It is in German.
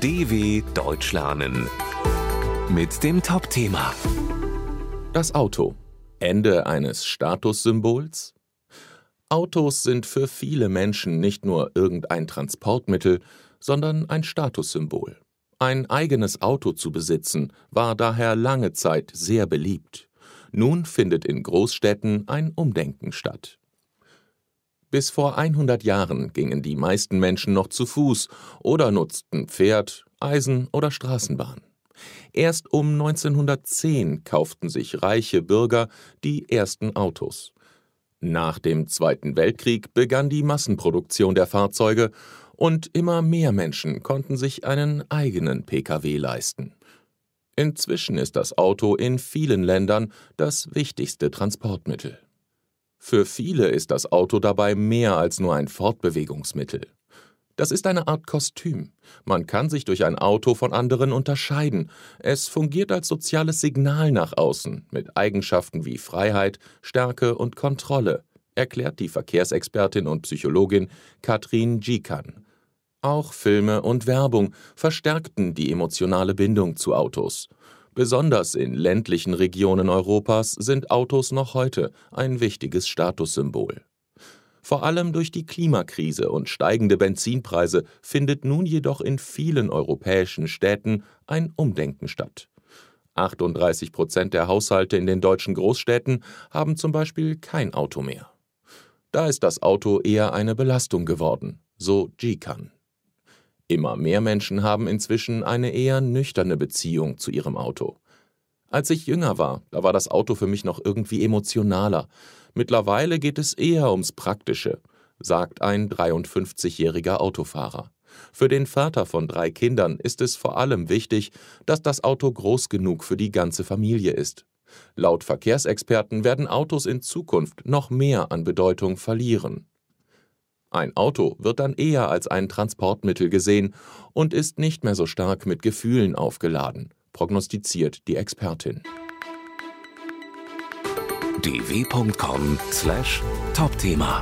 DW Deutsch lernen mit dem Top-Thema Das Auto. Ende eines Statussymbols? Autos sind für viele Menschen nicht nur irgendein Transportmittel, sondern ein Statussymbol. Ein eigenes Auto zu besitzen war daher lange Zeit sehr beliebt. Nun findet in Großstädten ein Umdenken statt. Bis vor 100 Jahren gingen die meisten Menschen noch zu Fuß oder nutzten Pferd, Eisen oder Straßenbahn. Erst um 1910 kauften sich reiche Bürger die ersten Autos. Nach dem Zweiten Weltkrieg begann die Massenproduktion der Fahrzeuge und immer mehr Menschen konnten sich einen eigenen Pkw leisten. Inzwischen ist das Auto in vielen Ländern das wichtigste Transportmittel. Für viele ist das Auto dabei mehr als nur ein Fortbewegungsmittel. Das ist eine Art Kostüm. Man kann sich durch ein Auto von anderen unterscheiden. Es fungiert als soziales Signal nach außen mit Eigenschaften wie Freiheit, Stärke und Kontrolle, erklärt die Verkehrsexpertin und Psychologin Katrin Gikan. Auch Filme und Werbung verstärkten die emotionale Bindung zu Autos. Besonders in ländlichen Regionen Europas sind Autos noch heute ein wichtiges Statussymbol. Vor allem durch die Klimakrise und steigende Benzinpreise findet nun jedoch in vielen europäischen Städten ein Umdenken statt. 38 Prozent der Haushalte in den deutschen Großstädten haben zum Beispiel kein Auto mehr. Da ist das Auto eher eine Belastung geworden, so Gikan. Immer mehr Menschen haben inzwischen eine eher nüchterne Beziehung zu ihrem Auto. Als ich jünger war, da war das Auto für mich noch irgendwie emotionaler. Mittlerweile geht es eher ums Praktische, sagt ein 53-jähriger Autofahrer. Für den Vater von drei Kindern ist es vor allem wichtig, dass das Auto groß genug für die ganze Familie ist. Laut Verkehrsexperten werden Autos in Zukunft noch mehr an Bedeutung verlieren. Ein Auto wird dann eher als ein Transportmittel gesehen und ist nicht mehr so stark mit Gefühlen aufgeladen, prognostiziert die Expertin. dw.com/topthema